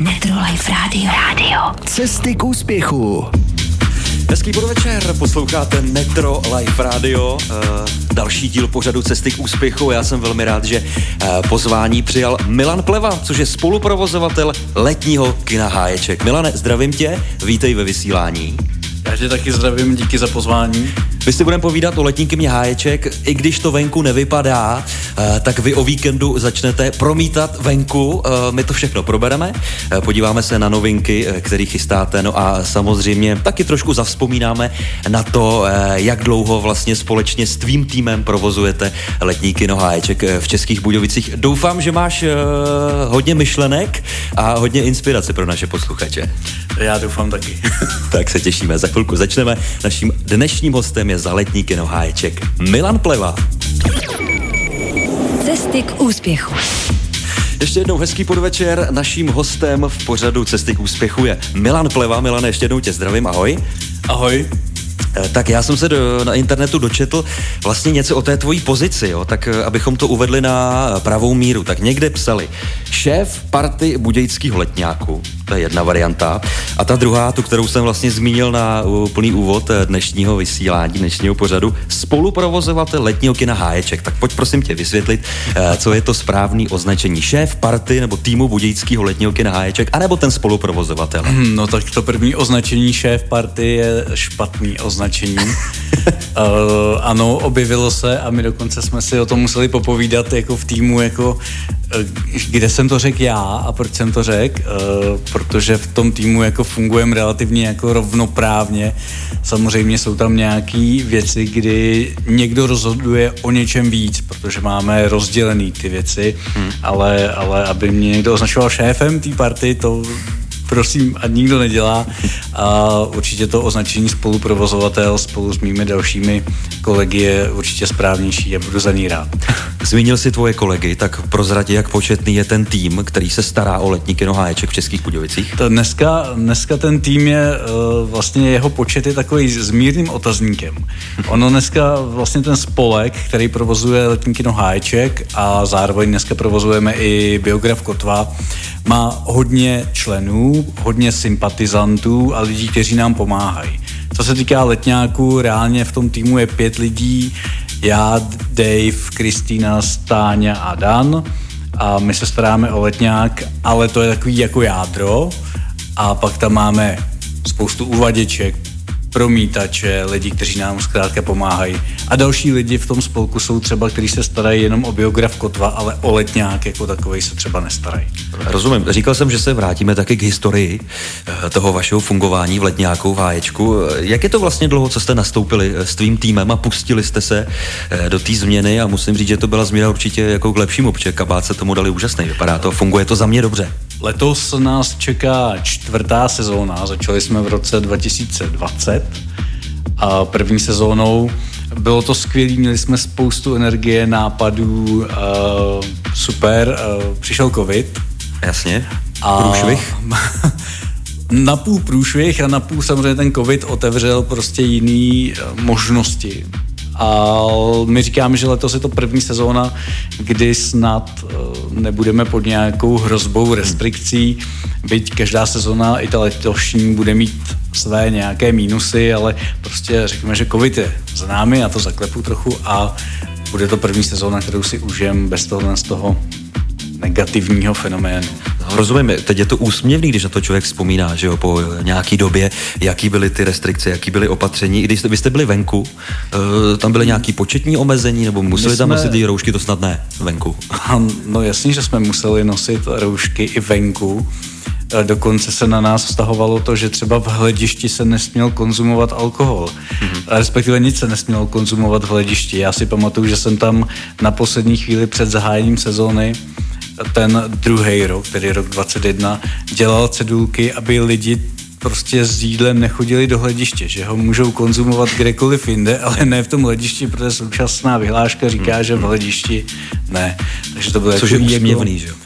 Metro Life Radio. Radio. Cesty k úspěchu. Hezký podvečer, posloucháte Metro Live Radio, uh, další díl pořadu Cesty k úspěchu. Já jsem velmi rád, že uh, pozvání přijal Milan Pleva, což je spoluprovozovatel letního kina Háječek. Milane, zdravím tě, vítej ve vysílání. Já tě taky zdravím, díky za pozvání. My si budeme povídat o letní kymě Háječek. I když to venku nevypadá, eh, tak vy o víkendu začnete promítat venku. Eh, my to všechno probereme, eh, podíváme se na novinky, které chystáte, no a samozřejmě taky trošku zavzpomínáme na to, jak dlouho vlastně společně s tvým týmem provozujete letní kino Háječek v Českých Budějovicích. Doufám, že máš hodně myšlenek a hodně inspirace pro naše posluchače. Já doufám taky. tak se těšíme. Za chvilku začneme. Naším dnešním hostem je zaletní kino Háječek Milan Pleva. Cesty k úspěchu. Ještě jednou hezký podvečer. Naším hostem v pořadu Cesty k úspěchu je Milan Pleva. Milan, ještě jednou tě zdravím, ahoj. Ahoj. Eh, tak já jsem se do, na internetu dočetl vlastně něco o té tvojí pozici, jo? tak eh, abychom to uvedli na pravou míru. Tak někde psali šéf party budějického letňáku, to je jedna varianta. A ta druhá, tu, kterou jsem vlastně zmínil na plný úvod eh, dnešního vysílání, dnešního pořadu, spoluprovozovatel letního kina Háječek. Tak pojď prosím tě vysvětlit, co je to správný označení. Šéf party nebo týmu budějického letního kina Háječek, anebo ten spoluprovozovatel? No tak to první označení šéf party je špatný označení označení. uh, ano, objevilo se a my dokonce jsme si o tom museli popovídat jako v týmu, jako uh, kde jsem to řekl já a proč jsem to řekl, uh, protože v tom týmu jako fungujeme relativně jako rovnoprávně. Samozřejmě jsou tam nějaké věci, kdy někdo rozhoduje o něčem víc, protože máme rozdělený ty věci, hmm. ale, ale aby mě někdo označoval šéfem té party, to prosím, a nikdo nedělá. A určitě to označení spoluprovozovatel spolu s mými dalšími kolegy je určitě správnější a budu za ní rád. Zmínil si tvoje kolegy, tak prozradě, jak početný je ten tým, který se stará o letní kino Háječek v Českých Budějovicích? To dneska, dneska ten tým je, uh, vlastně jeho počet je takový s mírným otazníkem. Ono dneska vlastně ten spolek, který provozuje letní kino Háječek a zároveň dneska provozujeme i biograf Kotva, má hodně členů, hodně sympatizantů a lidí, kteří nám pomáhají. Co se týká letňáků, reálně v tom týmu je pět lidí, já, Dave, Kristýna, Stáňa a Dan. A my se staráme o letňák, ale to je takový jako jádro. A pak tam máme spoustu uvaděček, promítače, lidi, kteří nám zkrátka pomáhají. A další lidi v tom spolku jsou třeba, kteří se starají jenom o biograf Kotva, ale o letňák jako takový se třeba nestarají. Rozumím. Říkal jsem, že se vrátíme taky k historii eh, toho vašeho fungování v letňáku, v háječku. Jak je to vlastně dlouho, co jste nastoupili eh, s tvým týmem a pustili jste se eh, do té změny a musím říct, že to byla změna určitě jako k lepšímu, protože kabát se tomu dali úžasný. Vypadá to, funguje to za mě dobře. Letos nás čeká čtvrtá sezóna, začali jsme v roce 2020 a první sezónou bylo to skvělé, měli jsme spoustu energie, nápadů, uh, super, uh, přišel covid. Jasně, a průšvih. na půl průšvih a na půl samozřejmě ten covid otevřel prostě jiné uh, možnosti. A my říkáme, že letos je to první sezóna, kdy snad eh, nebudeme pod nějakou hrozbou restrikcí, byť každá sezóna, i ta letošní, bude mít své nějaké mínusy, ale prostě řekněme, že covid je za námi, já to zaklepu trochu a bude to první sezóna, kterou si užijem bez toho, z toho negativního fenoménu. No, rozumím, teď je to úsměvný, když na to člověk vzpomíná, že jo, po nějaký době, jaký byly ty restrikce, jaký byly opatření. I když jste, vy jste byli venku, uh, tam byly nějaký početní omezení, nebo museli jsme... tam nosit ty roušky, to snad ne, venku. No jasně, že jsme museli nosit roušky i venku. Eh, dokonce se na nás vztahovalo to, že třeba v hledišti se nesměl konzumovat alkohol. Mm-hmm. Respektive nic se nesmělo konzumovat v hledišti. Já si pamatuju, že jsem tam na poslední chvíli před zahájením sezóny ten druhý rok, tedy rok 21, dělal cedulky, aby lidi prostě s jídlem nechodili do hlediště, že ho můžou konzumovat kdekoliv jinde, ale ne v tom hledišti, protože současná vyhláška říká, že v hledišti ne. Takže to bylo Což jako je úsměvný, jako, že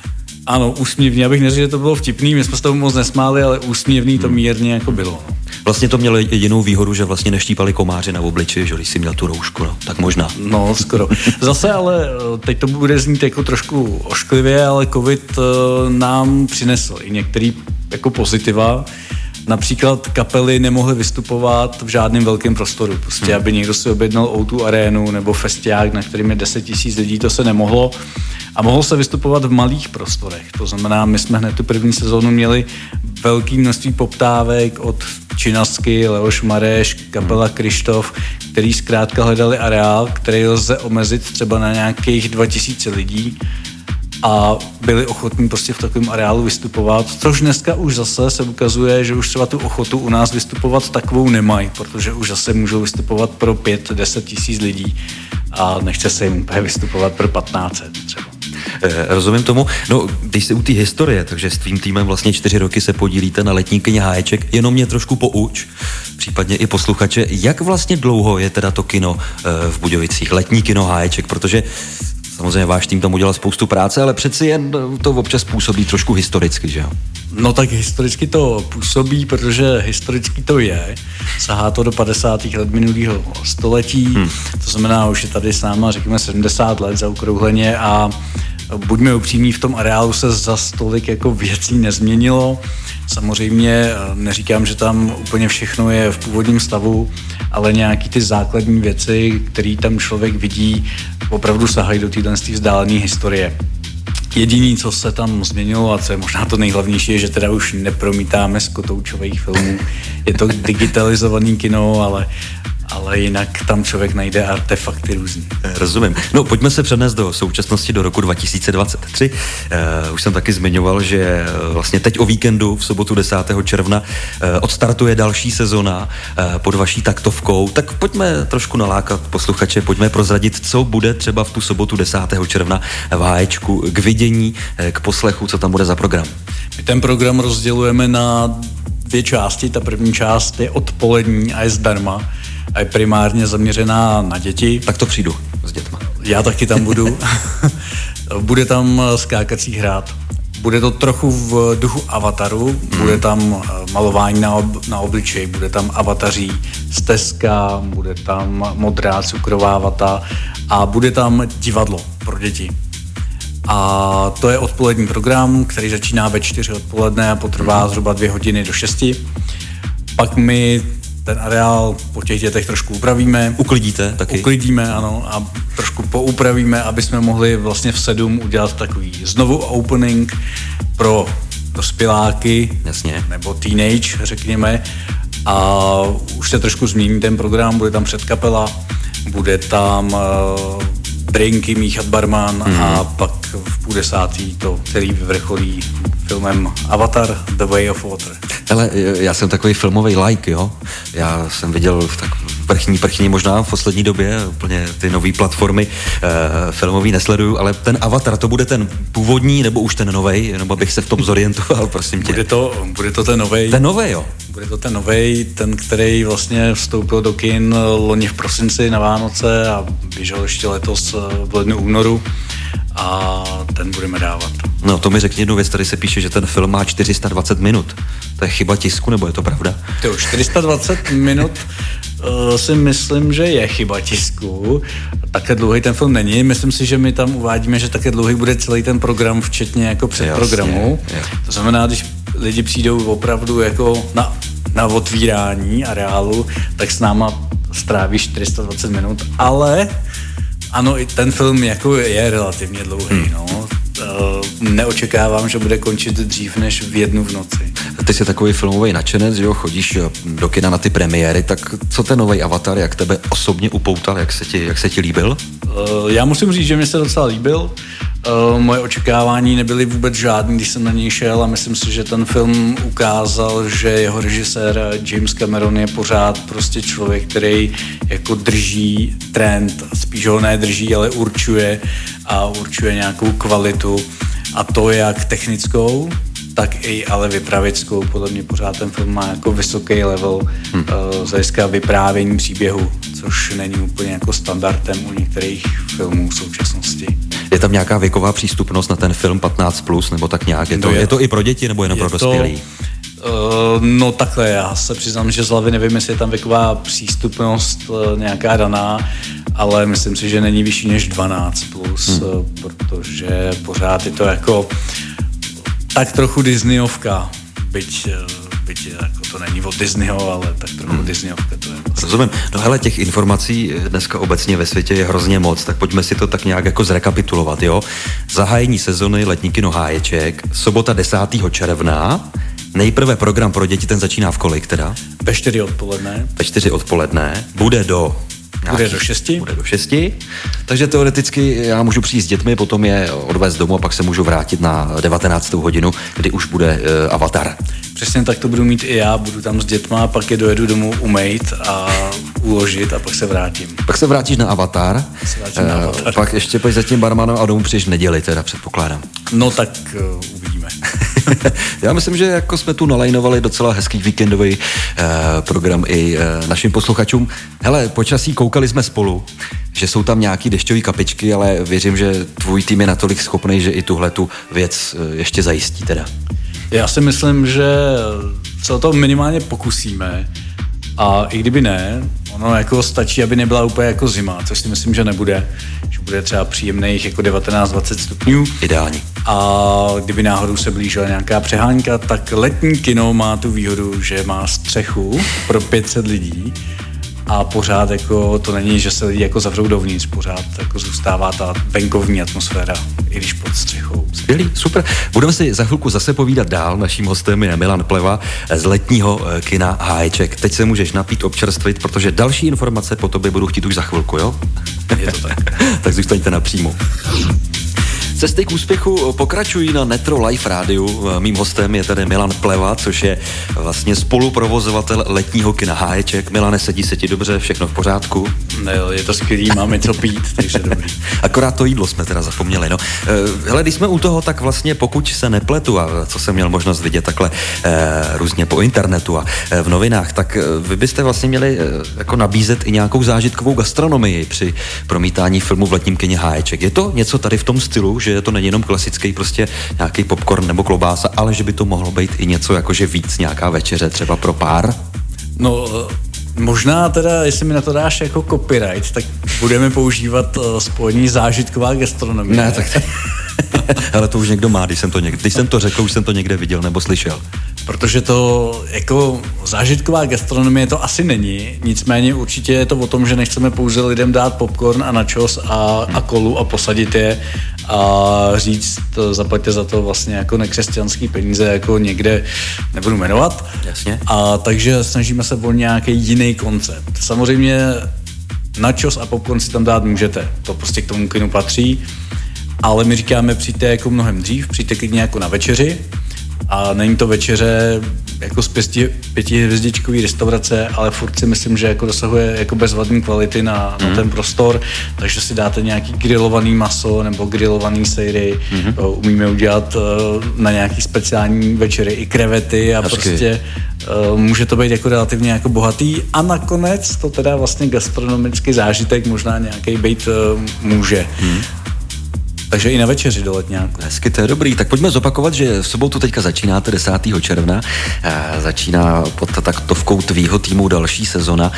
Ano, úsměvný. Abych neřekl, že to bylo vtipný, my jsme se tomu moc nesmáli, ale úsměvný to mírně jako bylo. No. Vlastně to mělo jedinou výhodu, že vlastně neštípali komáři na obliči, že když si měl tu roušku, no, tak možná. No, skoro. Zase ale eh, teď to bude znít jako trošku ošklivě, ale covid eh, nám přinesl i některý jako pozitiva. Například kapely nemohly vystupovat v žádném velkém prostoru. Prostě, hmm. aby někdo si objednal o arénu nebo festiák, na kterým je 10 tisíc lidí, to se nemohlo. A mohlo se vystupovat v malých prostorech. To znamená, my jsme hned tu první sezónu měli velké množství poptávek od Činasky, Leoš Mareš, kapela Krištof, který zkrátka hledali areál, který lze omezit třeba na nějakých 2000 lidí a byli ochotní prostě v takovém areálu vystupovat, což dneska už zase se ukazuje, že už třeba tu ochotu u nás vystupovat takovou nemají, protože už zase můžou vystupovat pro 5-10 tisíc lidí a nechce se jim úplně vystupovat pro 15 třeba. Eh, rozumím tomu. No, když jste u té historie, takže s tvým týmem vlastně čtyři roky se podílíte na letní kyně Háječek, jenom mě trošku pouč, případně i posluchače, jak vlastně dlouho je teda to kino eh, v Budějovicích, letní kino Háječek, protože Samozřejmě váš tým tam udělal spoustu práce, ale přeci jen to občas působí trošku historicky, že jo? No tak historicky to působí, protože historicky to je. Sahá to do 50. let minulého století, hmm. to znamená, už je tady s náma, řekněme, 70 let zaokrouhleně a buďme upřímní, v tom areálu se za stolik jako věcí nezměnilo. Samozřejmě eh, neříkám, že tam úplně všechno je v původním stavu, ale nějaký ty základní věci, které tam člověk vidí, opravdu sahají do téhle vzdálené historie. Jediný, co se tam změnilo a co je možná to nejhlavnější, je, že teda už nepromítáme z kotoučových filmů. Je to digitalizovaný kino, ale ale jinak tam člověk najde artefakty různý. Eh, rozumím. No pojďme se přenést do současnosti do roku 2023. Uh, eh, už jsem taky zmiňoval, že eh, vlastně teď o víkendu v sobotu 10. června uh, odstartuje další sezona uh, pod vaší taktovkou. Tak pojďme trošku nalákat posluchače, pojďme prozradit, co bude třeba v tu sobotu 10. června v Háječku k vidění, k poslechu, co tam bude za program. My ten program rozdělujeme na dvě části. Ta první část je odpolední a je zdarma a je primárně zaměřená na děti. Tak to přijdu s dětma. Já taky tam budu. bude tam skákací hrát. Bude to trochu v duchu avataru, hmm. bude tam eh, malování na, ob, na obličej, bude tam avataří stezka, bude tam modrá cukrová vata a bude tam divadlo pro děti. A to je odpolední program, který začíná ve čtyři odpoledne a potrvá hmm. zhruba dvě hodiny do šesti. Pak my ten areál po těch dětech trošku upravíme. Uklidíte taky? Uklidíme, ano, a trošku poupravíme, aby jsme mohli vlastně v sedm udělat takový znovu opening pro dospěláky, Jasně. nebo teenage, řekněme. A už se trošku změní ten program, bude tam předkapela, bude tam uh, drinky míchat barman mm. a pak v půl desátý to celý vyvrcholí filmem Avatar The Way of Water. Ale já jsem takový filmový like, jo. Já jsem viděl tak prchní, prchní možná v poslední době, úplně ty nové platformy e, filmový nesleduju, ale ten Avatar, to bude ten původní nebo už ten novej, jenom abych se v tom zorientoval, prosím tě. Bude to, bude to ten novej. Ten novej, jo. Bude to ten novej, ten, který vlastně vstoupil do kin loni v prosinci na Vánoce a běžel ještě letos eh, v lednu únoru a ten budeme dávat. No to mi řekni jednu věc, tady se píše, že ten film má 420 minut. To je chyba tisku, nebo je to pravda? To 420 minut si myslím, že je chyba tisku. Také dlouhý ten film není. Myslím si, že my tam uvádíme, že také dlouhý bude celý ten program, včetně jako předprogramu. Jasně, to znamená, když lidi přijdou opravdu jako na, na otvírání areálu, tak s náma stráví 420 minut, ale ano, i ten film jako je relativně dlouhý, hmm. no. Uh, neočekávám, že bude končit dřív než v jednu v noci. Ty jsi takový filmový nadšenec, že jo, chodíš eh, do kina na ty premiéry, tak co ten nový Avatar, jak tebe osobně upoutal, jak se ti, jak se ti líbil? Uh, já musím říct, že mi se docela líbil. Uh, moje očekávání nebyly vůbec žádný, když jsem na něj šel a myslím si, že ten film ukázal, že jeho režisér James Cameron je pořád prostě člověk, který jako drží trend, spíš ho nedrží, ale určuje a určuje nějakou kvalitu a to jak technickou, tak i ale vypravickou. Podle mě pořád ten film má jako vysoký level hmm. uh, z hlediska vyprávění příběhu, což není úplně jako standardem u některých filmů v současnosti. Je tam nějaká věková přístupnost na ten film 15+, plus, nebo tak nějak? Je to, No je- je to i pro děti, nebo jenom pro dospělí? Uh, no takhle, já se přiznám, že z hlavy nevím, jestli je tam věková přístupnost uh, nějaká daná, ale myslím si, že není vyšší než 12 plus, hmm. uh, protože pořád je to jako tak trochu Disneyovka, byť, byť jako to není od Disneyho, ale tak trochu hmm. Disneyovka to je. Vlastně. Rozumím. No hele, těch informací dneska obecně ve světě je hrozně moc, tak pojďme si to tak nějak jako zrekapitulovat, jo? Zahájení sezony Letní kino Háječek, sobota 10. června, nejprve program pro děti, ten začíná v kolik teda? Ve 4 odpoledne. Ve 4 odpoledne, bude do Bude do 6. Bude do 6. Takže teoreticky já můžu přijít s dětmi, potom je odvést domů a pak se můžu vrátit na 19. hodinu, kdy už bude uh, avatar. Přesně tak to budu mít i já, budu tam s dětma, pak je dojedu domů umejt a uložit a pak se vrátím. Pak se vrátíš na avatar, Se vrátím na eh, Avatar. pak ještě pojď za tím barmanem a domů přijdeš v neděli, teda předpokládám. No tak uh, uvidíme. Já myslím, že jako jsme tu nalajnovali docela hezký víkendový eh, program i eh, našim posluchačům. Hele, počasí koukali jsme spolu, že jsou tam nějaký dešťové kapičky, ale věřím, že tvůj tým je natolik schopný, že i tuhle tu věc ještě zajistí teda. Já si myslím, že se o to minimálně pokusíme a i kdyby ne, ono jako stačí, aby nebyla úplně jako zima, což si myslím, že nebude, že bude třeba příjemných jako 19-20 stupňů. Ideální. A kdyby náhodou se blížila nějaká přehánka, tak letní kino má tu výhodu, že má střechu pro 500 lidí a pořád jako to není, že se lidi jako zavřou dovnitř, pořád jako zůstává ta venkovní atmosféra, i když pod střechou. Skvělý, super. Budeme si za chvilku zase povídat dál. Naším hostem je Milan Pleva z letního eh, kina Háječek. Teď se můžeš napít, občerstvit, protože další informace po tobě budu chtít už za chvilku, jo? Je to tak. tak zůstaňte napřímo. Cesty k úspěchu pokračují na Netro Life rádiu. Mým hostem je tady Milan Pleva, což je vlastně spoluprovozovatel letního kina Háječek. Milane, sedí se ti dobře, všechno v pořádku? Ne, je to skvělý, máme co pít, takže dobrý. Akorát to jídlo jsme teda zapomněli. No. Eh, Hele, když jsme u toho, tak vlastně pokud se nepletu, a co jsem měl možnost vidět takhle eh, různě po internetu a eh, v novinách, tak vy byste vlastně měli eh, jako nabízet i nějakou zážitkovou gastronomii při promítání filmu v letním kině Háječek. Je to něco tady v tom stylu, že to není jenom klasický prostě nějaký popcorn nebo klobása, ale že by to mohlo být i něco jakože víc, nějaká večeře třeba pro pár? No, eh, možná teda, jestli mi na to dáš jako copyright, tak budeme používat uh, spojení zážitková gastronomie. Ne, tak Ale to už někdo má, když jsem to, někde, když jsem to řekl, už jsem to někde viděl nebo slyšel. Protože to jako zážitková gastronomie to asi není, nicméně určitě je to o tom, že nechceme pouze lidem dát popcorn a načos a, a kolu a posadit je a říct, to, zaplaťte za to vlastně jako nekřesťanský peníze, jako někde, nebudu jmenovat. Jasně. A takže snažíme se o nějaký jiný koncept. Samozřejmě načos a popcorn si tam dát můžete, to prostě k tomu kinu patří, ale my říkáme přijďte jako mnohem dřív, přijďte klidně jako na večeři a není to večeře jako z pěti, pětihvězdičkový restaurace, ale furt si myslím, že jako dosahuje jako bezvadný kvality na, mm. na ten prostor, takže si dáte nějaký grilovaný maso nebo grilovaný sejry, mm. umíme udělat eh, na nějaký speciální večery i krevety a Hezky. prostě eh, může to být jako relativně jako bohatý a nakonec to teda vlastně gastronomický zážitek možná nějaký být eh, může. Mm. Takže i na večeři do letňáku. Hezky, to je dobrý. Tak pojďme zopakovat, že v sobotu teďka začínáte 10. června. Eh, Začíná pod taktovkou tvýho týmu další sezona.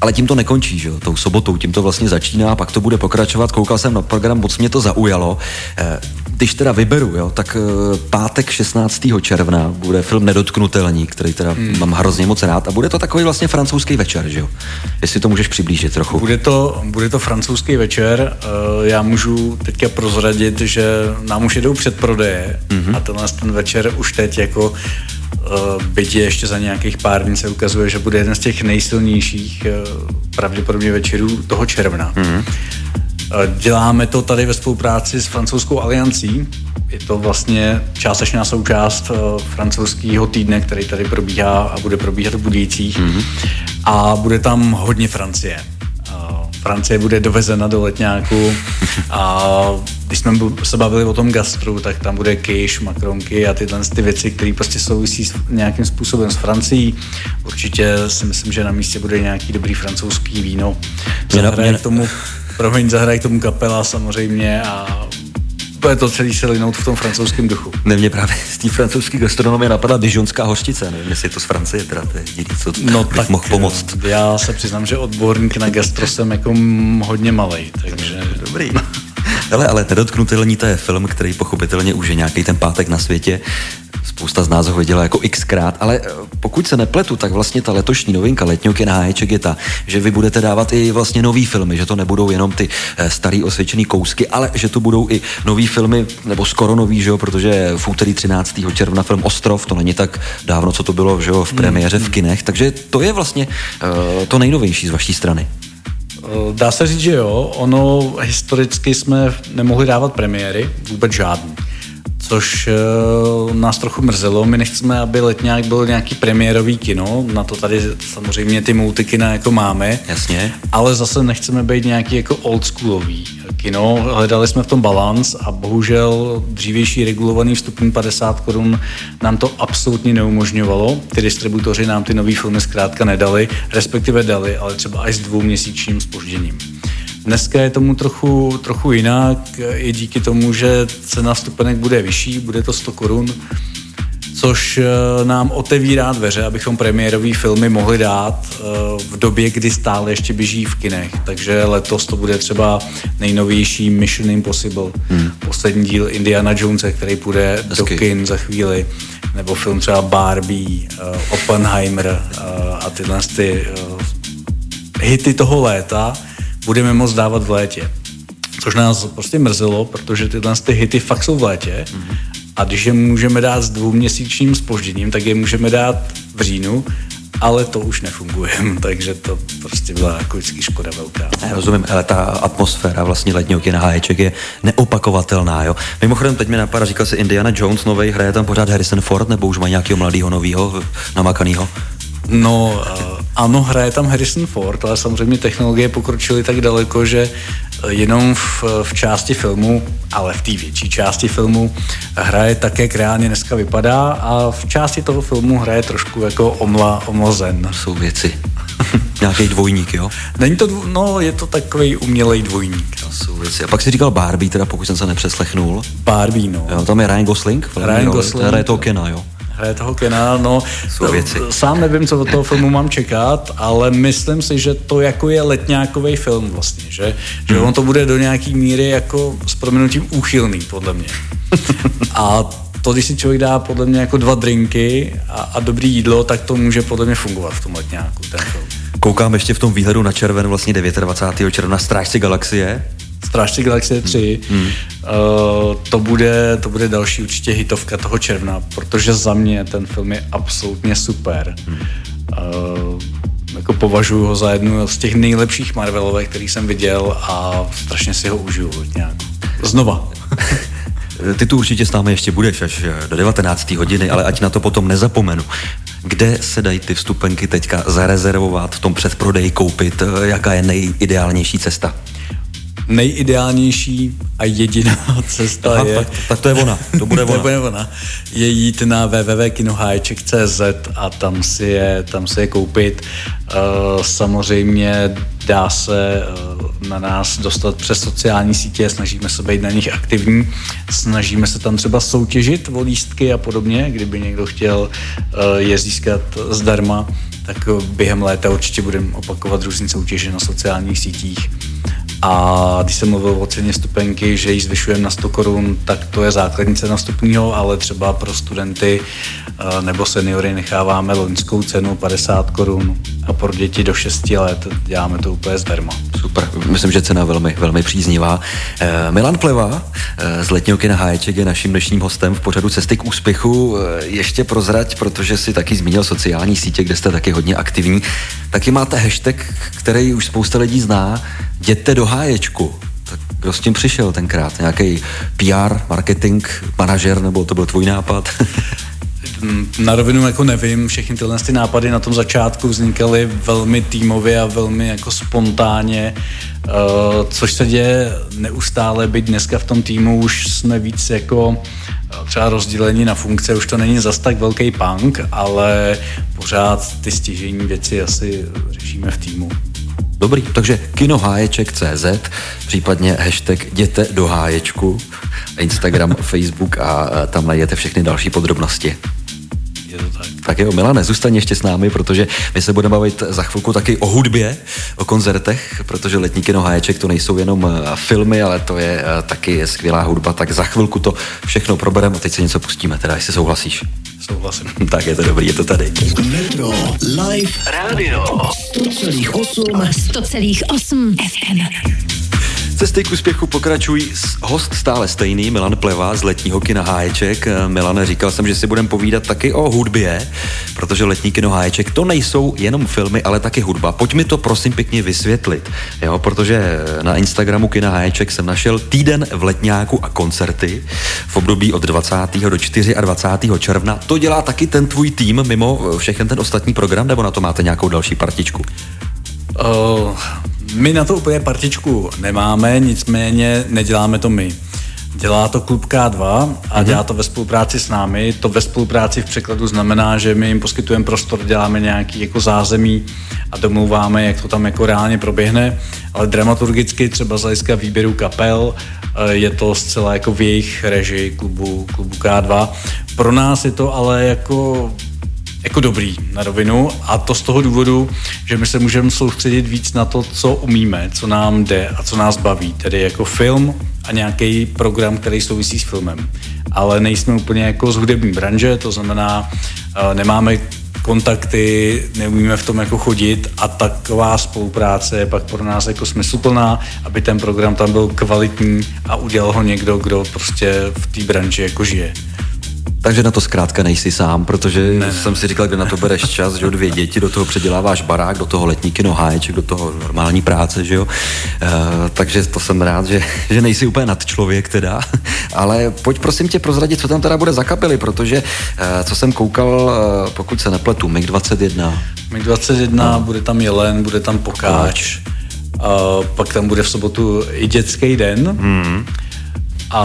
Ale tím to nekončí, že jo? Tou sobotou tím to vlastně začíná, pak to bude pokračovat. Koukal jsem na program, moc mě to zaujalo. Eh, Když teda vyberu, jo, tak eh, pátek 16. června bude film Nedotknutelní, který teda hmm. mám hrozně moc rád. A bude to takový vlastně francouzský večer, že jo? Jestli to můžeš přiblížit trochu. Bude to, bude to francouzský večer. Eh, Já můžu teďka prozradit, že nám už jedou předprodeje mm-hmm. a tenhle ten večer už teď jako eh, byť je ještě za nějakých pár dní se ukazuje, že bude jeden z těch nejsilnějších pravděpodobně večerů toho června. Mm-hmm. Děláme to tady ve spolupráci s francouzskou aliancí. Je to vlastně částečná součást eh, francouzského týdne, který tady probíhá a bude probíhat v Budících. Mm-hmm. A bude tam hodně Francie. Eh, Francie bude dovezena do letňáku a když jsme se bavili o tom gastru, tak tam bude kyš, makronky a tyhle ty věci, které prostě souvisí s nějakým způsobem s Francií. Určitě si myslím, že na místě bude nějaký dobrý francouzský víno. Mě mě k tomu, promiň, zahraje k tomu kapela samozřejmě a úplně to celý se linout v tom francouzském duchu. Ne, mě právě z té francouzské gastronomie napadla Dijonská hořčice, nevím, jestli je to z Francie, teda to je jediný, co no, bych tak mohl pomoct. Já se přiznám, že odborník na gastro jsem jako hodně malej, takže... Dobrý. Ale, ale Nedotknutelní to je film, který pochopitelně už je nějaký ten pátek na světě. Spousta z nás ho viděla jako xkrát, ale eh, pokud se nepletu, tak vlastně ta letošní novinka Letňoky na háječek je ta, že vy budete dávat i vlastně nový filmy, že to nebudou jenom ty eh, starý osvědčený kousky, ale že to budou i nový filmy, nebo skoro nový, že jo, protože v úterý 13. června film Ostrov, to není tak dávno, co to bylo, že jo, v premiéře v kinech, takže to je vlastně uh, to nejnovější z vaší strany. Dá se říct, že jo. Ono historicky jsme nemohli dávat premiéry, vůbec žádný což uh, nás trochu mrzelo. My nechceme, aby Letňák byl nějaký premiérový kino, na to tady samozřejmě ty multikina jako máme. Jasně. Ale zase nechceme být nějaký jako oldschoolový kino. Hledali jsme v tom balans a bohužel dřívější regulovaný vstupní 50 korun nám to absolutně neumožňovalo. Ty distributoři nám ty nový filmy zkrátka nedali, respektive dali, ale třeba až s dvouměsíčním spožděním. Dneska je tomu trochu, trochu jinak, i díky tomu, že cena vstupenek bude vyšší, bude to 100 korun, což eh, nám otevírá dveře, abychom premiérové filmy mohli dát eh, v době, kdy stále ještě běží v kinech. Takže letos to bude třeba nejnovější Mission Impossible, hmm. poslední díl Indiana Jonesa, který půjde Hezky. do kin za chvíli, nebo film třeba Barbie, eh, Oppenheimer a tyhle ty hity toho léta budeme moct dávat v létě. Což nás prostě mrzelo, protože tyhle ty hity fakt jsou v létě mm-hmm. a když je můžeme dát s dvouměsíčním spožděním, tak je můžeme dát v říjnu, ale to už nefunguje, takže to prostě byla jako vždycky škoda velká. Já rozumím, ale ta atmosféra vlastně letního kina háječek je neopakovatelná, jo. Mimochodem, teď mi napadá, říkal se Indiana Jones nový, hraje tam pořád Harrison Ford, nebo už má nějakého mladého nového namakanýho? No, uh, ano, hraje tam Harrison Ford, ale samozřejmě technologie pokročily tak daleko, že eh, jenom v, v části filmu, ale v té větší části filmu, hraje tak, jak reálně dneska vypadá a v části toho filmu hraje trošku jako omla, omlozen. Jsou věci. Nějaký dvojník, jo? Není to, no, je to takový umělej dvojník. To jsou věci. A pak si říkal Barbie, teda pokud jsem se nepřeslechnul. Barbie, no. Jo, tam je Ryan Gosling. Ryan Gosling. Hraje to Kena, jo? Hraje toho Kena, no, Jsou věci. sám nevím, co od toho filmu mám čekat, ale myslím si, že to jako je letňákový film vlastně, že, že hmm. on to bude do nějaký míry jako s proměnutím úchylný, podle mě. A to, když si člověk dá podle mě jako dva drinky a, a dobrý jídlo, tak to může podle mě fungovat v tom letňáku, ten film. Koukám ještě v tom výhledu na červen, vlastně 29. června, Strážci galaxie. Strážci Galaxie 3. Hmm. Uh, to, bude, to bude další určitě hitovka toho června, protože za mě ten film je absolutně super. Hmm. Uh, jako považuji ho za jednu z těch nejlepších Marvelovek, který jsem viděl a strašně si ho užiju nějak. Znova. Ty tu určitě s námi ještě budeš až do 19. hodiny, ale ať na to potom nezapomenu. Kde se dají ty vstupenky teďka zarezervovat, v tom předprodeji koupit? Jaká je nejideálnější cesta? Nejideálnější a jediná cesta Aha, je... Tak, tak to je ona, to bude ona. to bude ona. Je jít na www.kinoháječek.cz a tam si je, tam si je koupit. Uh, samozřejmě dá se uh, na nás dostat přes sociální sítě, snažíme se být na nich aktivní, snažíme se tam třeba soutěžit o lístky a podobně, kdyby někdo chtěl uh, je získat zdarma, tak během léta určitě budeme opakovat různé soutěže na sociálních sítích. A když jsem mluvil o ceně stupenky, že ji zvyšujeme na 100 korun, tak to je základní cena vstupního, ale třeba pro studenty eh, nebo seniory necháváme loňskou cenu 50 korun a pro děti do 6 let děláme to úplně zdarma. Super, myslím, že cena velmi, velmi příznivá. Eh, Milan Pleva eh, z letního kina Háječek je naším dnešním hostem v pořadu Cesty k úspěchu. Ještě prozrať, protože si taky zmínil sociální sítě, kde jste taky hodně aktivní. Taky máte hashtag, který už spousta lidí zná, jděte do háječku. Tak kdo s tím přišel tenkrát? Nějaký PR, marketing, manažer, nebo to byl tvůj nápad? na rovinu jako nevím, všechny tyhle ty nápady na tom začátku vznikaly velmi týmově a velmi jako spontánně, uh, což se děje neustále, byť dneska v tom týmu už jsme víc jako eh, třeba rozdělení na funkce, už to není zas tak velký punk, ale pořád ty stěžení věci asi řešíme v týmu. Dobrý, takže kinoháječek.cz, případně hashtag jděte do háječku, Instagram, Facebook a tam najdete všechny další podrobnosti. Je to tak. Tak jo, Milane, zůstaň ještě s námi, protože my se budeme bavit za chvilku taky o hudbě, o koncertech, protože letní kino Háječek to nejsou jenom eh, filmy, ale to je eh, taky skvělá hudba, tak za chvilku to všechno probereme a teď se něco pustíme, teda jestli souhlasíš. Souhlasím. tak je to dobrý, je to tady. Metro Live Radio 100,8 100,8 FM. Cesty k úspěchu pokračují host stále stejný, Milan Pleva z letního kina Háječek. Milan, říkal jsem, že si budeme povídat taky o hudbě, protože letní kino Háječek to nejsou jenom filmy, ale taky hudba. Pojď mi to prosím pěkně vysvětlit, jo, protože na Instagramu kina Háječek jsem našel týden v letňáku a koncerty v období od 20. do 24. června. To dělá taky ten tvůj tým mimo všechen ten ostatní program, nebo na to máte nějakou další partičku? Uh, my na to úplně partičku nemáme, nicméně neděláme to my. Dělá to klub K2 a mm-hmm. dělá to ve spolupráci s námi. To ve spolupráci v překladu znamená, že my jim poskytujeme prostor, děláme nějaký jako zázemí a domlouváme, jak to tam jako reálně proběhne. Ale dramaturgicky třeba z hlediska výběru kapel eh, je to zcela jako v jejich režii klubu, klubu K2. Pro nás je to ale jako jako dobrý na rovinu a to z toho důvodu, že my se můžeme soustředit víc na to, co umíme, co nám jde a co nás baví, tedy jako film a nějaký program, který souvisí s filmem. Ale nejsme úplně jako z hudební branže, to znamená, eh, nemáme kontakty, neumíme v tom jako chodit a taková spolupráce je pak pro nás jako smysluplná, aby ten program tam byl kvalitní a udělal ho někdo, kdo prostě v té branži jako žije. Takže na to zkrátka nejsi sám, protože ne. jsem si říkal, kde na to bereš čas, že jo, dvě děti, do toho předěláváš barák, do toho letní kino háječek, do toho normální práce, že jo. E, takže to jsem rád, že, že nejsi úplně nad člověk teda. Ale pojď prosím tě prozradit, co tam teda bude za kapely, protože e, co jsem koukal, e, pokud se nepletu, MiG-21. MiG-21, no. bude tam Jelen, bude tam Pokáč. A pak tam bude v sobotu i dětský den. Hmm. A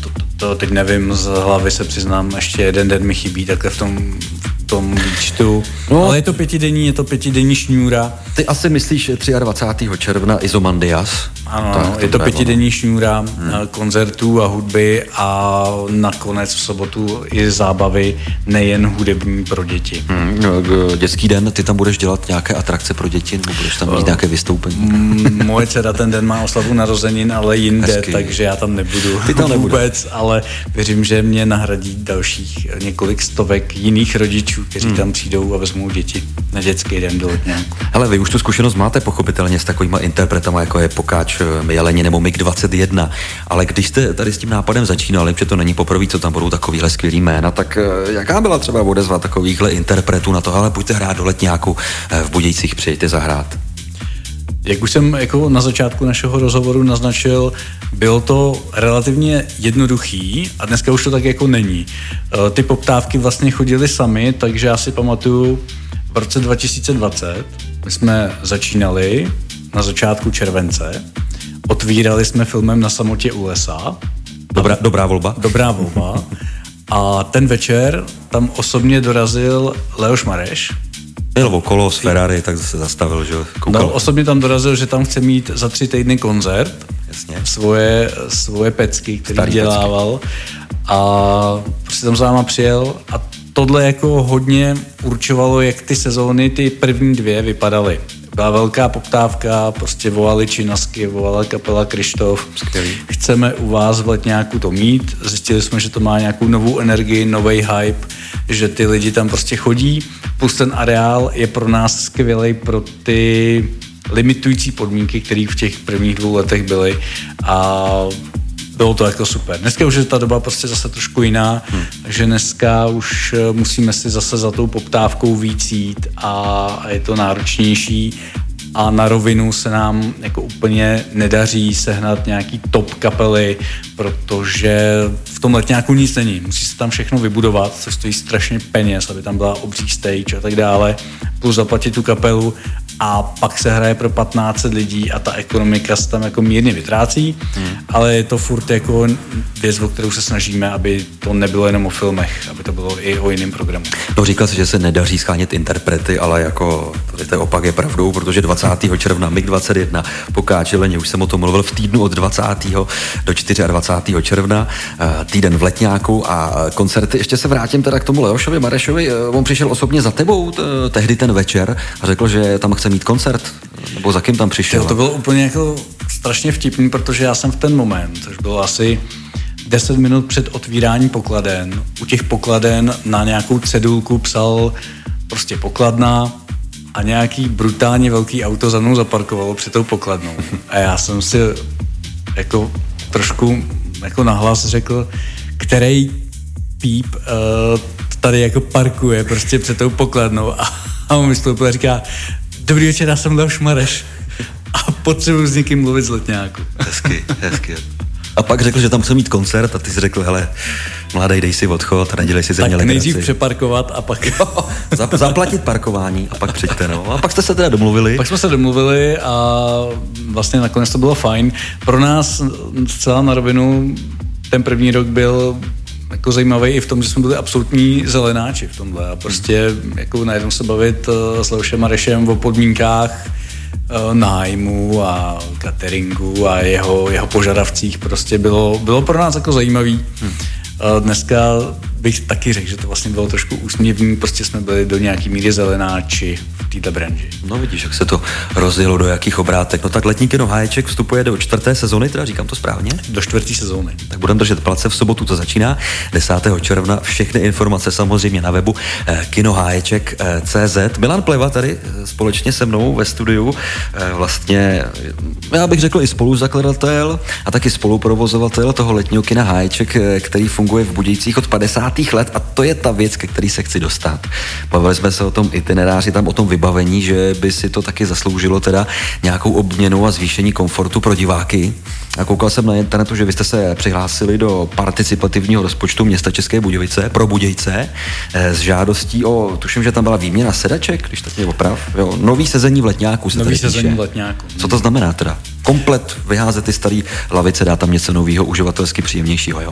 to, to teď nevím, z hlavy se přiznám, ještě jeden den mi chybí takhle v tom, v tom výčtu. No, Ale je to pětidenní, je to pětidenní šňůra. Ty asi myslíš 23. června Izomandias? Ano, tak, je to pětidenní šňůra hmm. koncertů a hudby a nakonec v sobotu i zábavy, nejen hudební pro děti. Hmm. No, dětský den, ty tam budeš dělat nějaké atrakce pro děti, nebo budeš tam mít uh, nějaké vystoupení? Moje dcera ten den má oslavu narozenin, ale jinde, Hezky. takže já tam nebudu ty tam vůbec, ale věřím, že mě nahradí dalších několik stovek jiných rodičů, kteří hmm. tam přijdou a vezmou děti na dětský den do letňáku. Ale vy už tu zkušenost máte pochopitelně s takovými interpretama, jako je Pokáč Eh, Jeleni nebo MiG-21. Ale když jste tady s tím nápadem začínali, že to není poprvé, co tam budou takovýhle skvělý jména, tak eh, jaká byla třeba odezva takovýchhle interpretů na to, ale pojďte hrát do letňáku eh, v Budějcích, přijďte zahrát? Jak už jsem jako na začátku našeho rozhovoru naznačil, bylo to relativně jednoduchý a dneska už to tak jako není. Ty poptávky vlastně chodily sami, takže já si pamatuju v roce 2020, my jsme začínali na začátku července Otvírali jsme filmem Na samotě u lesa. Dobrá, dobrá volba. Dobrá volba. A ten večer tam osobně dorazil Leoš Mareš. Jel okolo z Ferrari, tak se zastavil, že koukal. No, osobně tam dorazil, že tam chce mít za tři týdny koncert. Jasně. Svoje, svoje pecky, který Starý dělával. Pecky. A prostě tam za náma přijel a tohle jako hodně určovalo, jak ty sezóny, ty první dvě vypadaly byla velká poptávka, prostě volali činasky, volala kapela Krištof. Chceme u vás v letňáku to mít. Zjistili jsme, že to má nějakou novou energii, nový hype, že ty lidi tam prostě chodí. Plus ten areál je pro nás skvělý pro ty limitující podmínky, které v těch prvních dvou letech byly. A bylo to jako super. Dneska už je ta doba prostě zase trošku jiná, hmm. takže dneska už eh, musíme si zase za tou poptávkou víc jít a je to náročnější a na rovinu se nám jako úplně nedaří sehnat nějaký top kapely, protože v tom letňáku nic není. Musí se tam všechno vybudovat, což stojí strašně peněz, aby tam byla obří stage a tak dále, plus zaplatit tu kapelu a pak se hraje pro 15 lidí a ta ekonomika se tam jako mírně vytrácí, hmm. ale je to furt jako věc, o kterou se snažíme, aby to nebylo jenom o filmech, aby to bylo i o jiném programu. No říkal jsi, že se nedaří schánět interprety, ale jako tady to opak je pravdou, protože 20. června MiG-21 po Káčeleně, už jsem o tom mluvil v týdnu od 20. do 24. června, eh, týden v Letňáku a koncerty. Ještě se vrátím teda k tomu Leošovi Marešovi, eh, on přišel osobně za tebou tehdy ten večer a řekl, že tam chce chce mít koncert? Nebo za kým tam přišel? To bylo úplně jako strašně vtipný, protože já jsem v ten moment, což bylo asi 10 minut před otvírání pokladen, u těch pokladen na nějakou cedulku psal prostě pokladna a nějaký brutálně velký auto za mnou zaparkovalo před tou pokladnou. A já jsem si jako trošku jako nahlas řekl, který píp uh, tady jako parkuje prostě před tou pokladnou a, a on vystoupil a říká, Dobrý večer, já jsem Leoš Mareš a potřebuji s někým mluvit z letňáku. Hezky, hezky. A pak řekl, že tam chce mít koncert a ty jsi řekl, hele, mladý, dej si odchod a nedělej si ze mě Tak nejdřív přeparkovat a pak... Jo, zaplatit parkování a pak přijďte, no. A pak jste se teda domluvili. Pak jsme se domluvili a vlastně nakonec to bylo fajn. Pro nás zcela na rovinu ten první rok byl jako zajímavý i v tom, že jsme byli absolutní zelenáči v tomhle a prostě jako najednou se bavit uh, s Leošem Marešem o podmínkách uh, nájmu a cateringu a jeho, jeho požadavcích prostě bylo, bylo pro nás jako zajímavý. Hmm. Uh, dneska bych taky řekl, že to vlastně bylo trošku úsměvný, prostě jsme byli do nějaký míry zelenáči v této branži. No vidíš, jak se to rozjelo, do jakých obrátek. No tak letní kino Háječek vstupuje do čtvrté sezóny, teda říkám to správně? Do čtvrté sezóny. Tak budeme držet palce, v sobotu to začíná, 10. června, všechny informace samozřejmě na webu eh, kinoháječek.cz. Milan Pleva tady eh, společně se mnou ve studiu, eh, vlastně, já bych řekl i spoluzakladatel a taky spoluprovozovatel toho letního kina Háječek, který funguje v Budějcích od 50 let a to je ta věc, ke který se chci dostat. Bavili jsme se o tom itineráři, tam o tom vybavení, že by si to taky zasloužilo teda nějakou obměnu a zvýšení komfortu pro diváky. A koukal jsem na internetu, že vy jste se přihlásili do participativního rozpočtu města České Budějovice pro Budějce eh, s žádostí o, tuším, že tam byla výměna sedaček, když tak mě oprav, jo, nový sezení v letňáku se Nový sezení v letňáku. Co to znamená teda? Komplet vyházet ty staré lavice, dá tam něco nového, uživatelsky příjemnějšího, jo?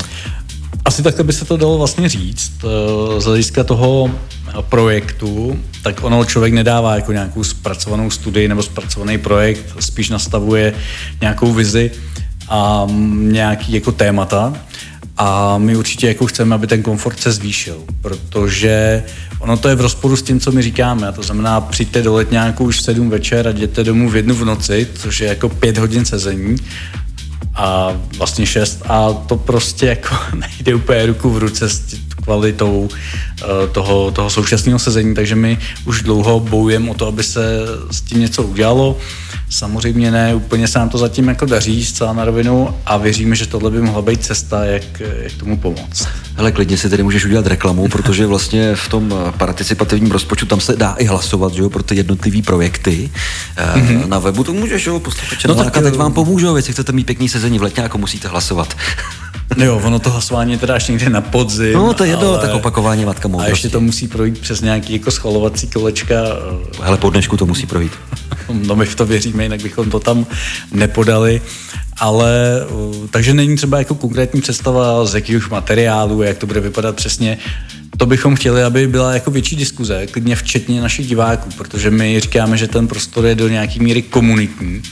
Asi takhle by se to dalo vlastně říct. Eh, z hlediska toho projektu, tak ono člověk nedává jako nějakou zpracovanou studii nebo zpracovaný projekt, spíš nastavuje nějakou vizi a nějaký jako témata. A my určitě jako chceme, aby ten komfort se zvýšil, protože ono to je v rozporu s tím, co my říkáme. A to znamená, přijďte do letňáku už v sedm večer a jděte domů v jednu v noci, což je jako pět hodin sezení a vlastně šest a to prostě jako nejde úplně ruku v ruce s kvalitou uh, toho, toho současného sezení, takže my už dlouho bojujeme o to, aby se s tím něco udělalo. Samozřejmě ne, úplně se nám to zatím jako daří zcela na rovinu a věříme, že tohle by mohla být cesta, jak, jak tomu pomoct. Hele, klidně si tedy můžeš udělat reklamu, protože vlastně v tom participativním rozpočtu tam se dá i hlasovat, že jo, pro ty jednotlivé projekty. Mm-hmm. Na webu to můžeš, jo, posluchače. No, tak teď vám pomůžu, jestli chcete mít pěkný sezení v letňáku, musíte hlasovat. No jo, ono to hlasování je teda až někde na podzim. No to je jedno, ale... tak opakování matka moudrosti. A ještě to musí projít přes nějaký jako schvalovací kolečka. Hele, po dnešku to musí projít. no my v to věříme, jinak bychom to tam nepodali. Ale takže není třeba jako konkrétní představa z jakých materiálů, jak to bude vypadat přesně. To bychom chtěli, aby byla jako větší diskuze, klidně včetně našich diváků, protože my říkáme, že ten prostor je do nějaký míry komunitní.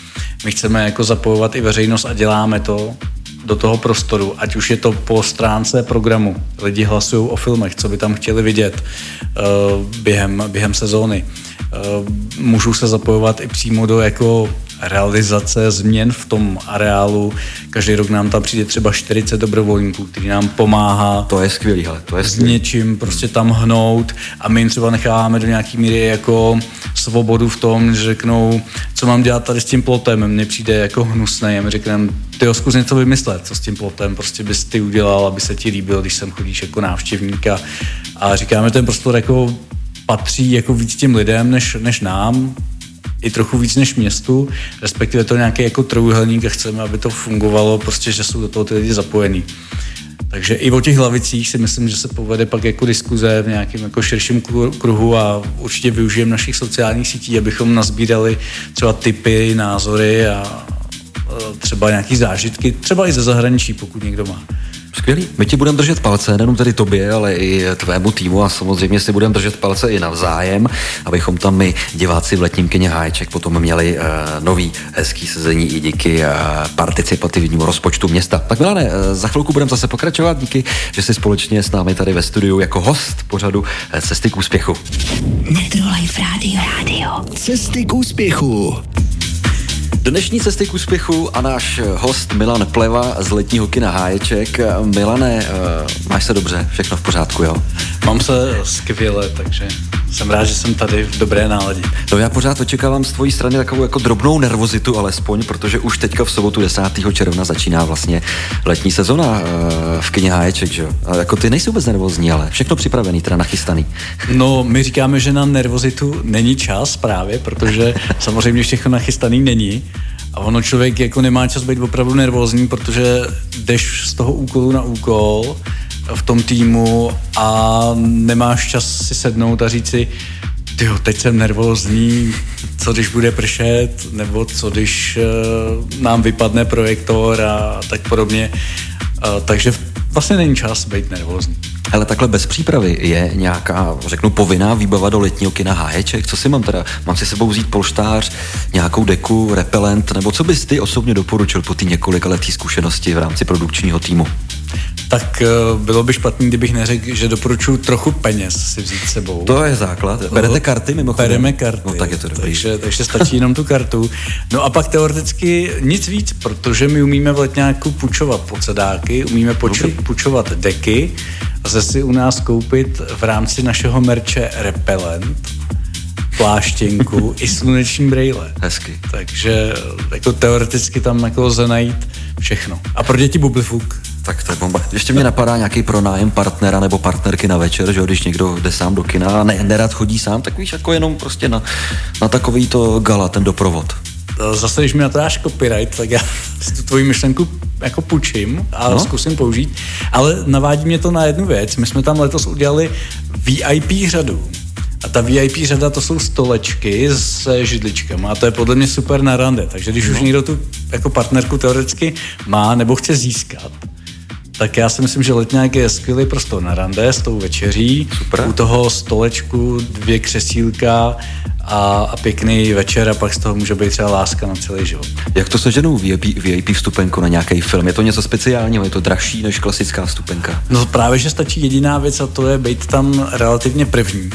My chceme jako zapojovat i veřejnost a děláme to do toho prostoru, ať už je to po stránce programu. Lidi hlasují o filmech, co by tam chtěli vidět uh, během, během sezóny. Uh, můžou se zapojovat i přímo do jako realizace změn v tom areálu. Každý rok nám tam přijde třeba 40 dobrovolníků, který nám pomáhá. To je skvělý, hele, to je skvělý. S něčím prostě tam hnout a my jim třeba necháváme do nějaký míry jako svobodu v tom, že řeknou, co mám dělat tady s tím plotem, mně přijde jako hnusné, a my řekneme, ty zkus něco vymyslet, co s tím plotem prostě bys ty udělal, aby se ti líbilo, když sem chodíš jako návštěvníka. A říkáme, ten prostor jako patří jako víc těm lidem než, než nám, i trochu víc než městu, respektive to nějaký jako trojuhelník a chceme, aby to fungovalo, prostě, že jsou do toho ty lidi zapojení. Takže i o těch lavicích si myslím, že se povede pak jako diskuze v nějakém jako širším kruhu a určitě využijeme našich sociálních sítí, abychom nazbírali třeba typy, názory a třeba nějaký zážitky, třeba i ze zahraničí, pokud někdo má. Skvělý. My ti budeme držet palce, nejenom tady tobě, ale i tvému týmu a samozřejmě si budeme držet palce i navzájem, abychom tam my, diváci v letním kyně Háječek, potom měli uh, nový hezký sezení i díky uh, participativnímu rozpočtu města. Tak Milane, uh, za chvilku budeme zase pokračovat. Díky, že jsi společně s námi tady ve studiu jako host pořadu Cesty k úspěchu. Metro Life Radio. Radio. Cesty k úspěchu. Dnešní cesty k úspěchu a náš host Milan Pleva z letního kina Háječek. Milane, eh, máš se dobře, všechno v pořádku, jo? Mám se skvěle, takže jsem rád, že jsem tady v dobré náladě. No já pořád očekávám z tvojí strany takovou jako drobnou nervozitu alespoň, protože už teďka v sobotu 10. června začíná vlastně letní sezona uh, v kině Háječek, že jo? Jako ty nejsou vůbec nervózní, ale všechno připravený, teda nachystaný. No, my říkáme, že na nervozitu není čas právě, protože samozřejmě všechno nachystaný není. A ono člověk jako nemá čas být opravdu nervózní, protože jdeš z toho úkolu na úkol v tom týmu a nemáš čas si sednout a říct si, tyjo, teď jsem nervózní, co když bude pršet, nebo co když uh, nám vypadne projektor a tak podobně. Uh, takže vlastně není čas být nervózní. Ale takhle bez přípravy je nějaká, řeknu, povinná výbava do letního kina háječek? Co si mám teda? Mám si sebou vzít polštář, nějakou deku, repelent, nebo co bys ty osobně doporučil po té několika letý zkušenosti v rámci produkčního týmu? tak uh, bylo by špatný, kdybych neřekl, že doporučuji trochu peněz si vzít sebou. To je základ. Berete karty mimochodem? Bereme karty. No tak je to dobrý. Takže, takže stačí jenom tu kartu. No a pak teoreticky nic víc, protože my umíme v letňáku půjčovat pocedáky, umíme poču, půjčovat deky, lze si u nás koupit v rámci našeho merče repelent, pláštěnku i sluneční brejle. Hezky. Takže jako teoreticky tam jako lze najít všechno. A pro děti bublifuk. Tak to je bomba. Ještě mě napadá nějaký pronájem partnera nebo partnerky na večer, že když někdo jde sám do kina a ne, nerad chodí sám, tak víš, jako jenom prostě na, na takový to gala, ten doprovod. Zase, když mi na to dáš copyright, tak já si tu tvoji myšlenku jako půjčím a no. zkusím použít. Ale navádí mě to na jednu věc. My jsme tam letos udělali VIP řadu. A ta VIP řada to jsou stolečky s židličkami a to je podle mě super na rande. Takže když no. už někdo tu jako partnerku teoreticky má nebo chce získat, tak já si myslím, že letňák je skvělý prostor na rande s tou večeří. Super. U toho stolečku dvě křesílka a, a pěkný večer a pak z toho může být třeba láska na celý život. Jak to seženou VIP, VIP vstupenku na nějaký film? Je to něco speciálního? Je to dražší než klasická vstupenka? No právě, že stačí jediná věc a to je být tam relativně první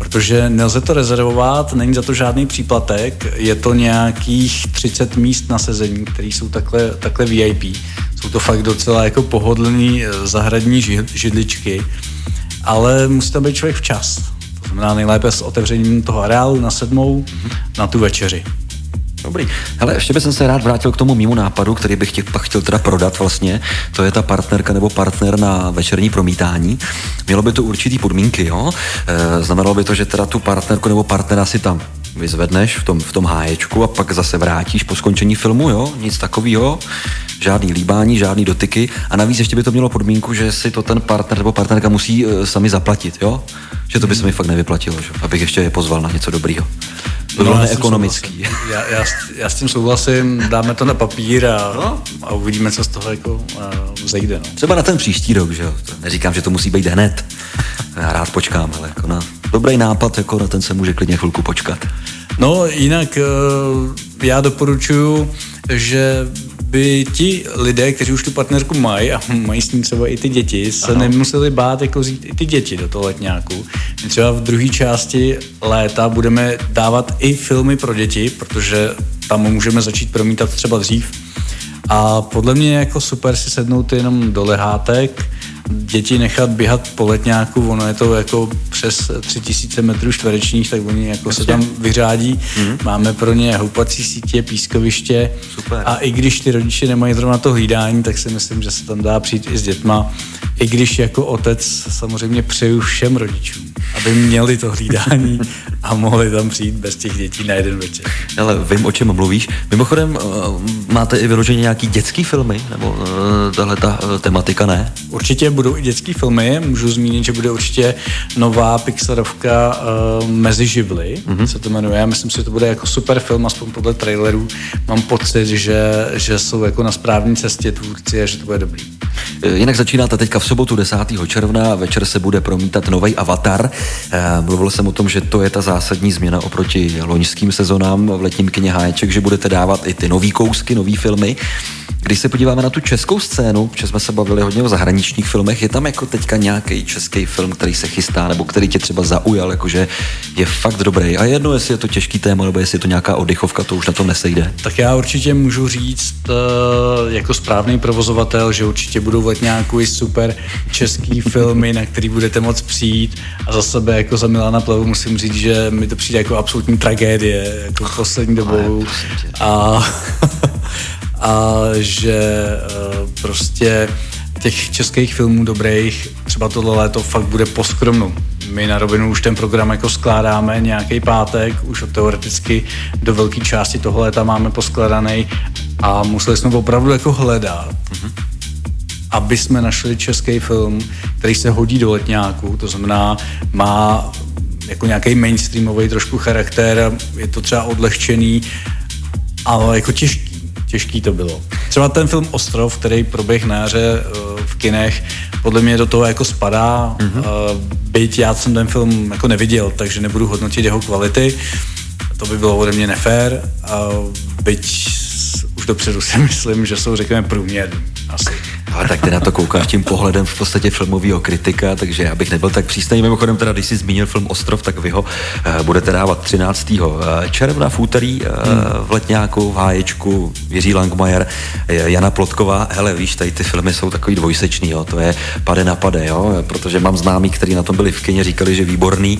protože nelze to rezervovat, není za to žádný příplatek, je to nějakých 30 míst na sezení, které jsou takhle, takhle VIP. Jsou to fakt docela jako pohodlný eh, zahradní židličky, ale musí tam být člověk včas. To znamená nejlépe s otevřením toho areálu na sedmou mm-hmm. na tu večeři. Dobrý. Hele, ještě bych se rád vrátil k tomu mýmu nápadu, který bych tě pak chtěl teda prodat vlastně. To je ta partnerka nebo partner na večerní promítání. Mělo by to určitý podmínky, jo? E, znamenalo by to, že teda tu partnerku nebo partnera si tam vyzvedneš v tom, v tom háječku a pak zase vrátíš po skončení filmu, jo? Nic takového, žádný líbání, žádný dotyky a navíc ještě by to mělo podmínku, že si to ten partner nebo partnerka musí uh, sami zaplatit, jo? Že to by se mi fakt nevyplatilo, že? abych ještě je pozval na něco dobrýho. To bylo no, neekonomický. Já, já, já, s tím souhlasím, dáme to na papír a, no? a uvidíme, co z toho jako uh, zejde. No. Třeba na ten příští rok, že jo? Neříkám, že to musí být hned. Já rád počkám, ale jako na dobrý nápad, jako na ten se může klidně chvilku počkat. No, jinak uh, já doporučuju, že by ti lidé, kteří už tu partnerku mají a mají s ním třeba i ty děti, se ano. nemuseli bát jako vzít i ty děti do toho letňáku. My třeba v druhé části léta budeme dávat i filmy pro děti, protože tam můžeme začít promítat třeba dřív. A podle mě je jako super si sednout jenom do lehátek, děti nechat běhat po letňáku, ono je to jako přes 3000 metrů čtverečních, tak oni jako Jasně. se tam vyřádí. Mm-hmm. Máme pro ně houpací sítě, pískoviště Super. a i když ty rodiče nemají zrovna to hlídání, tak si myslím, že se tam dá přijít i s dětma. I když jako otec samozřejmě přeju všem rodičům, aby měli to hlídání a mohli tam přijít bez těch dětí na jeden večer. Ale vím, o čem mluvíš. Mimochodem, eh, máte i vyloženě nějaký dětský filmy? Nebo eh, tahle ta eh, tematika ne? Určitě budou i dětský filmy. Můžu zmínit, že bude určitě nová Pixarovka uh, Mezi živly, mm-hmm. se to jmenuje. Myslím si, že to bude jako super film, aspoň podle trailerů. Mám pocit, že, že jsou jako na správné cestě tvůrci a že to bude dobrý. Jinak začínáte teďka v sobotu 10. června, večer se bude promítat nový Avatar. Mluvil jsem o tom, že to je ta zásadní změna oproti loňským sezonám v letním kině Háječek, že budete dávat i ty nový kousky, nový filmy. Když se podíváme na tu českou scénu, protože jsme se bavili hodně o zahraničních filmech, je tam jako teďka nějaký český film, který se chystá, nebo který tě třeba zaujal, jakože je fakt dobrý. A jedno, jestli je to těžký téma, nebo jestli je to nějaká oddechovka, to už na to nesejde. Tak já určitě můžu říct eh, jako správný provozovatel, že určitě budou v nějaký super český filmy, na který budete moc přijít. A za sebe jako za Milana Plevu musím říct, že mi to přijde jako absolutní tragédie, jako poslední dobou. A a že eh, prostě těch českých filmů dobrých, třeba tohle léto fakt bude poskromnu. My na rovinu už ten program jako skládáme nějaký pátek, už teoreticky do velké části toho léta máme poskladaný a museli jsme opravdu jako hledat, mm-hmm. aby jsme našli český film, který se hodí do letňáku, to znamená má jako nějaký mainstreamový trošku charakter, je to třeba odlehčený, ale jako těžký těžký to bylo. Třeba ten film Ostrov, který proběh na jaře eh, v kinech, podle mě do toho jako spadá, mm-hmm. byť já jsem ten film jako neviděl, takže nebudu hodnotit jeho kvality, to by bylo ode mě nefér, byť už dopředu si myslím, že jsou řekněme průměrný asi. Ale tak ty na to koukáš tím pohledem v podstatě filmového kritika, takže já bych nebyl tak přísný. Mimochodem teda, když jsi zmínil film Ostrov, tak vy ho uh, budete dávat 13. Eh, června v úterý uh, hmm. v Letňáku, v Háječku, Jiří Langmajer, Jana Plotková. Hele, víš, tady ty filmy jsou takový dvojsečný, jo, to je pade na pade, jo, protože mám známí, kteří na tom byli v kině, říkali, že výborný,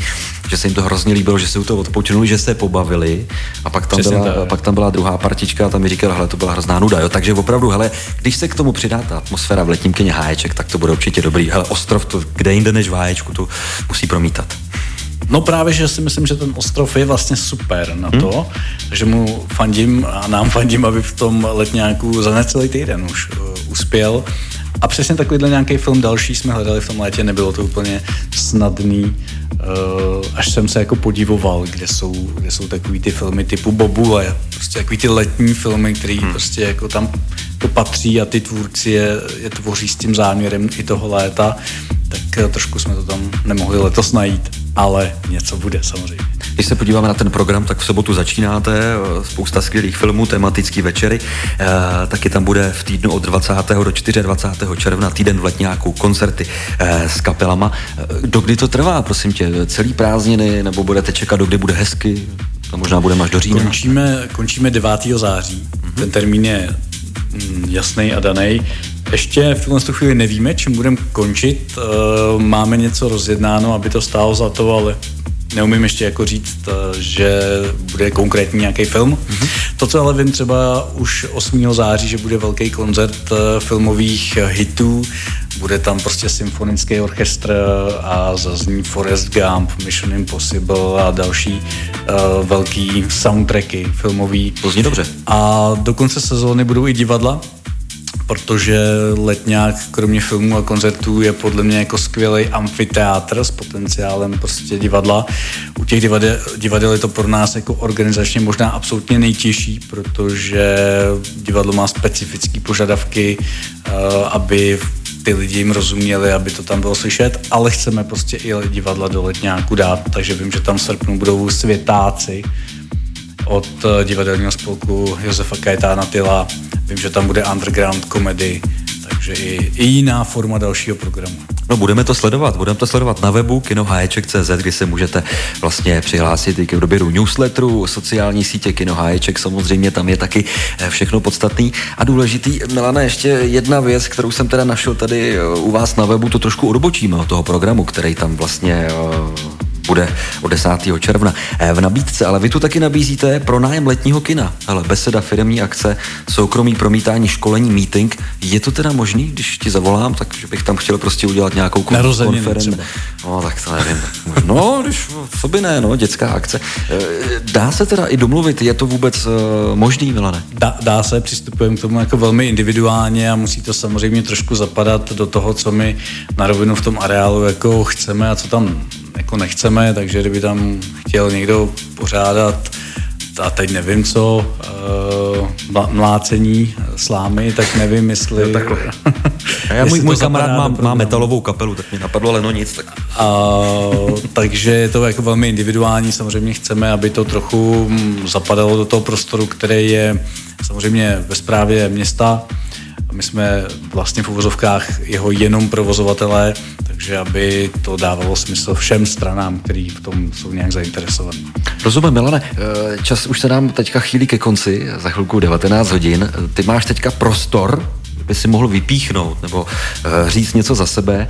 že se jim to hrozně líbilo, že se u toho odpočinuli, že se pobavili a pak tam, byla, tak. pak tam byla druhá partička a tam mi říkal, hele, to byla hrozná nuda, jo, takže opravdu, hele, když se k tomu přidá ta atmosféra v letním kyně Háječek, tak to bude určitě dobrý. Hele, ostrov, to kde jinde než v Háječku, to musí promítat. No právě, že si myslím, že ten ostrov je vlastně super na to, hmm. že mu fandím a nám fandím, aby v tom letňáku za necelý týden už uh, uspěl. A přesně takovýhle nějaký film další jsme hledali v tom létě, nebylo to úplně snadný, uh, až jsem se jako podivoval, kde jsou, kde jsou takový ty filmy typu Bobule, prostě takový ty letní filmy, který hmm. prostě jako tam to patří a ty tvůrci je, je tvoří s tím záměrem i toho léta, tak eh, trošku jsme to tam nemohli letos najít, ale něco bude samozřejmě. Když se podíváme na ten program, tak v sobotu začínáte, eh, spousta skvělých filmů, tematický večery, e, taky tam bude v týdnu od 20. do 24. června týden v letňáku, koncerty e, s kapelama. Dokdy to trvá, prosím tě? Celý prázdniny, nebo budete čekat, dokdy bude hezky? To možná bude až do října. Končíme, končíme 9. září. Mm-hmm. Ten termín je jasný a daný. Ještě v tuhle chvíli nevíme, čím budeme končit. Máme něco rozjednáno, aby to stálo za to, ale neumím ještě jako říct, eh, že bude konkrétní nějaký film. Mm-hmm. To, co ale vím třeba už 8. září, že bude velký koncert eh, filmových hitů, bude tam prostě symfonický orchestr a zazní Forest Gump, Mission Impossible a další uh, velký soundtracky filmový. To zní dobře. A do konce sezóny budou i divadla, protože Letňák kromě filmů a koncertů je podle mě jako skvělý amfiteátr s potenciálem prostě divadla. U těch divadel, divadel je to pro nás jako organizačně možná absolutně nejtěžší, protože divadlo má specifické požadavky, eh, aby ty lidi jim rozuměli, aby to tam bylo slyšet, ale chceme prostě i divadla do Letňáku dát, takže vím, že tam v srpnu budou světáci, od eh, divadelního spolku Josefa Kajetána Tyla. Vím, že tam bude underground komedy, takže i, i jiná forma dalšího programu. No budeme to sledovat, budeme to sledovat na webu kinoháječek.cz, kde se můžete vlastně přihlásit i k odběru newsletteru, sociální sítě Kinoháječek, samozřejmě tam je taky eh, všechno podstatný a důležitý. Milana, ještě jedna věc, kterou jsem teda našel tady eh, u vás na webu, to trošku odbočíme od toho programu, který tam vlastně bude od 10. června. Eh, v nabídce, ale vy tu taky nabízíte pro nájem letního kina. Ale beseda, firmní akce, soukromý promítání, školení, meeting. Je to teda možný, když ti zavolám, takže bych tam chtěl prostě udělat nějakou konferenci. No, tak to nevím. No, když, co by ne, no, dětská akce. Eh, dá se teda i domluvit, je to vůbec uh, možný, Milane? Dá, dá se, přistupujeme k tomu jako velmi individuálně a musí to samozřejmě trošku zapadat do toho, co my na rovinu v tom areálu jako chceme a co tam jako nechceme, takže kdyby tam chtěl někdo pořádat a teď nevím co, uh, mlácení slámy, tak nevím, jestli... No, takhle. já můj, můj kamarád má, má metalovou kapelu, tak mi napadlo, ale no nic. Tak. Uh, takže je to jako velmi individuální, samozřejmě chceme, aby to trochu mm, zapadalo do toho prostoru, který je samozřejmě ve správě města, my jsme vlastně v uvozovkách jeho jenom provozovatelé, takže aby to dávalo smysl všem stranám, který v tom jsou nějak zainteresovaní. Rozumím, Milane. Eh, čas už se nám teďka chýlí ke konci, za chvilku 19 hodin. Ty máš teďka prostor by si mohl vypíchnout nebo uh, říct něco za sebe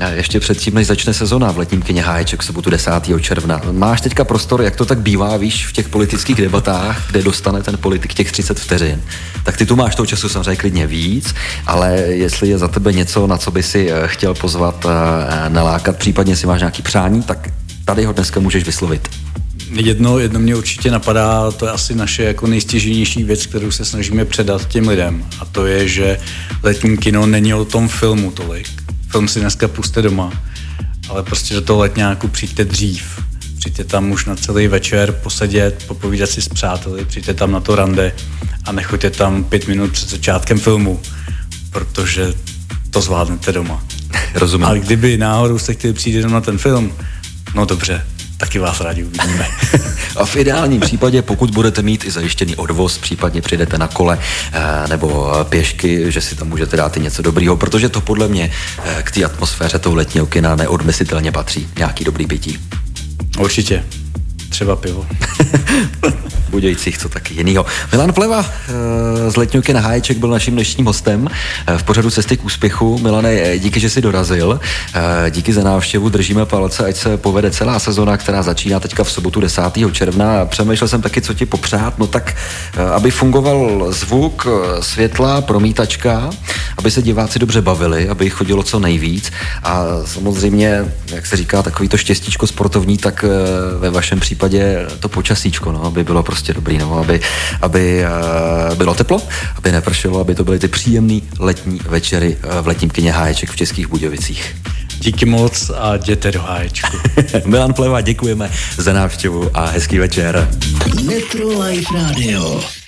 uh, ještě předtím, než začne sezona v letním kyně Háječek sobotu 10. června. Máš teďka prostor, jak to tak bývá, víš, v těch politických debatách, kde dostane ten politik těch 30 vteřin. Tak ty tu máš toho času samozřejmě klidně víc, ale jestli je za tebe něco, na co by si uh, chtěl pozvat, nalákat, případně si máš nějaký přání, tak tady ho dneska můžeš vyslovit. Jedno, jedno mě určitě napadá, to je asi naše jako nejstěženější věc, kterou se snažíme předat těm lidem. A to je, že letní kino není o tom filmu tolik. Film si dneska puste doma, ale prostě do toho letňáku přijďte dřív. Přijďte tam už na celý večer posedět, popovídat si s přáteli, přijďte tam na to rande a nechoďte tam pět minut před začátkem filmu, protože to zvládnete doma. Rozumím. Ale kdyby náhodou jste chtěli přijít jenom na ten film, no dobře, taky vás rádi uvidíme. a v ideálním případě, pokud budete mít i zajištěný odvoz, případně přijdete na kole eh, nebo pěšky, že si tam můžete dát i něco dobrýho, protože to podle mě eh, k té atmosféře toho letního kina neodmyslitelně patří. Nějaký dobrý bytí. Určitě. Třeba pivo. Budějcích, co taky jinýho. Milan Pleva eh, z Letňuky na Háječek byl naším dnešním hostem eh, v pořadu Cesty k úspěchu. Milane, eh, díky, že jsi dorazil. Díky za návštěvu, držíme palce, ať se povede celá sezona, která začíná teďka v sobotu 10. června. Přemýšlel jsem taky, co ti popřát, no tak, aby fungoval zvuk, světla, promítačka, aby se diváci dobře bavili, aby jich chodilo co nejvíc a samozřejmě, jak se říká, takový to štěstíčko sportovní, tak ve vašem případě to počasíčko, no, aby bylo prostě dobrý, no, aby, aby uh, bylo teplo, aby nepršelo, aby to byly ty příjemné letní večery uh, v letním kyně Háječek v Českých Budějovicích. Díky moc a jděte do háječku. Milan Pleva, děkujeme za návštěvu a hezký večer. Metro Life Radio.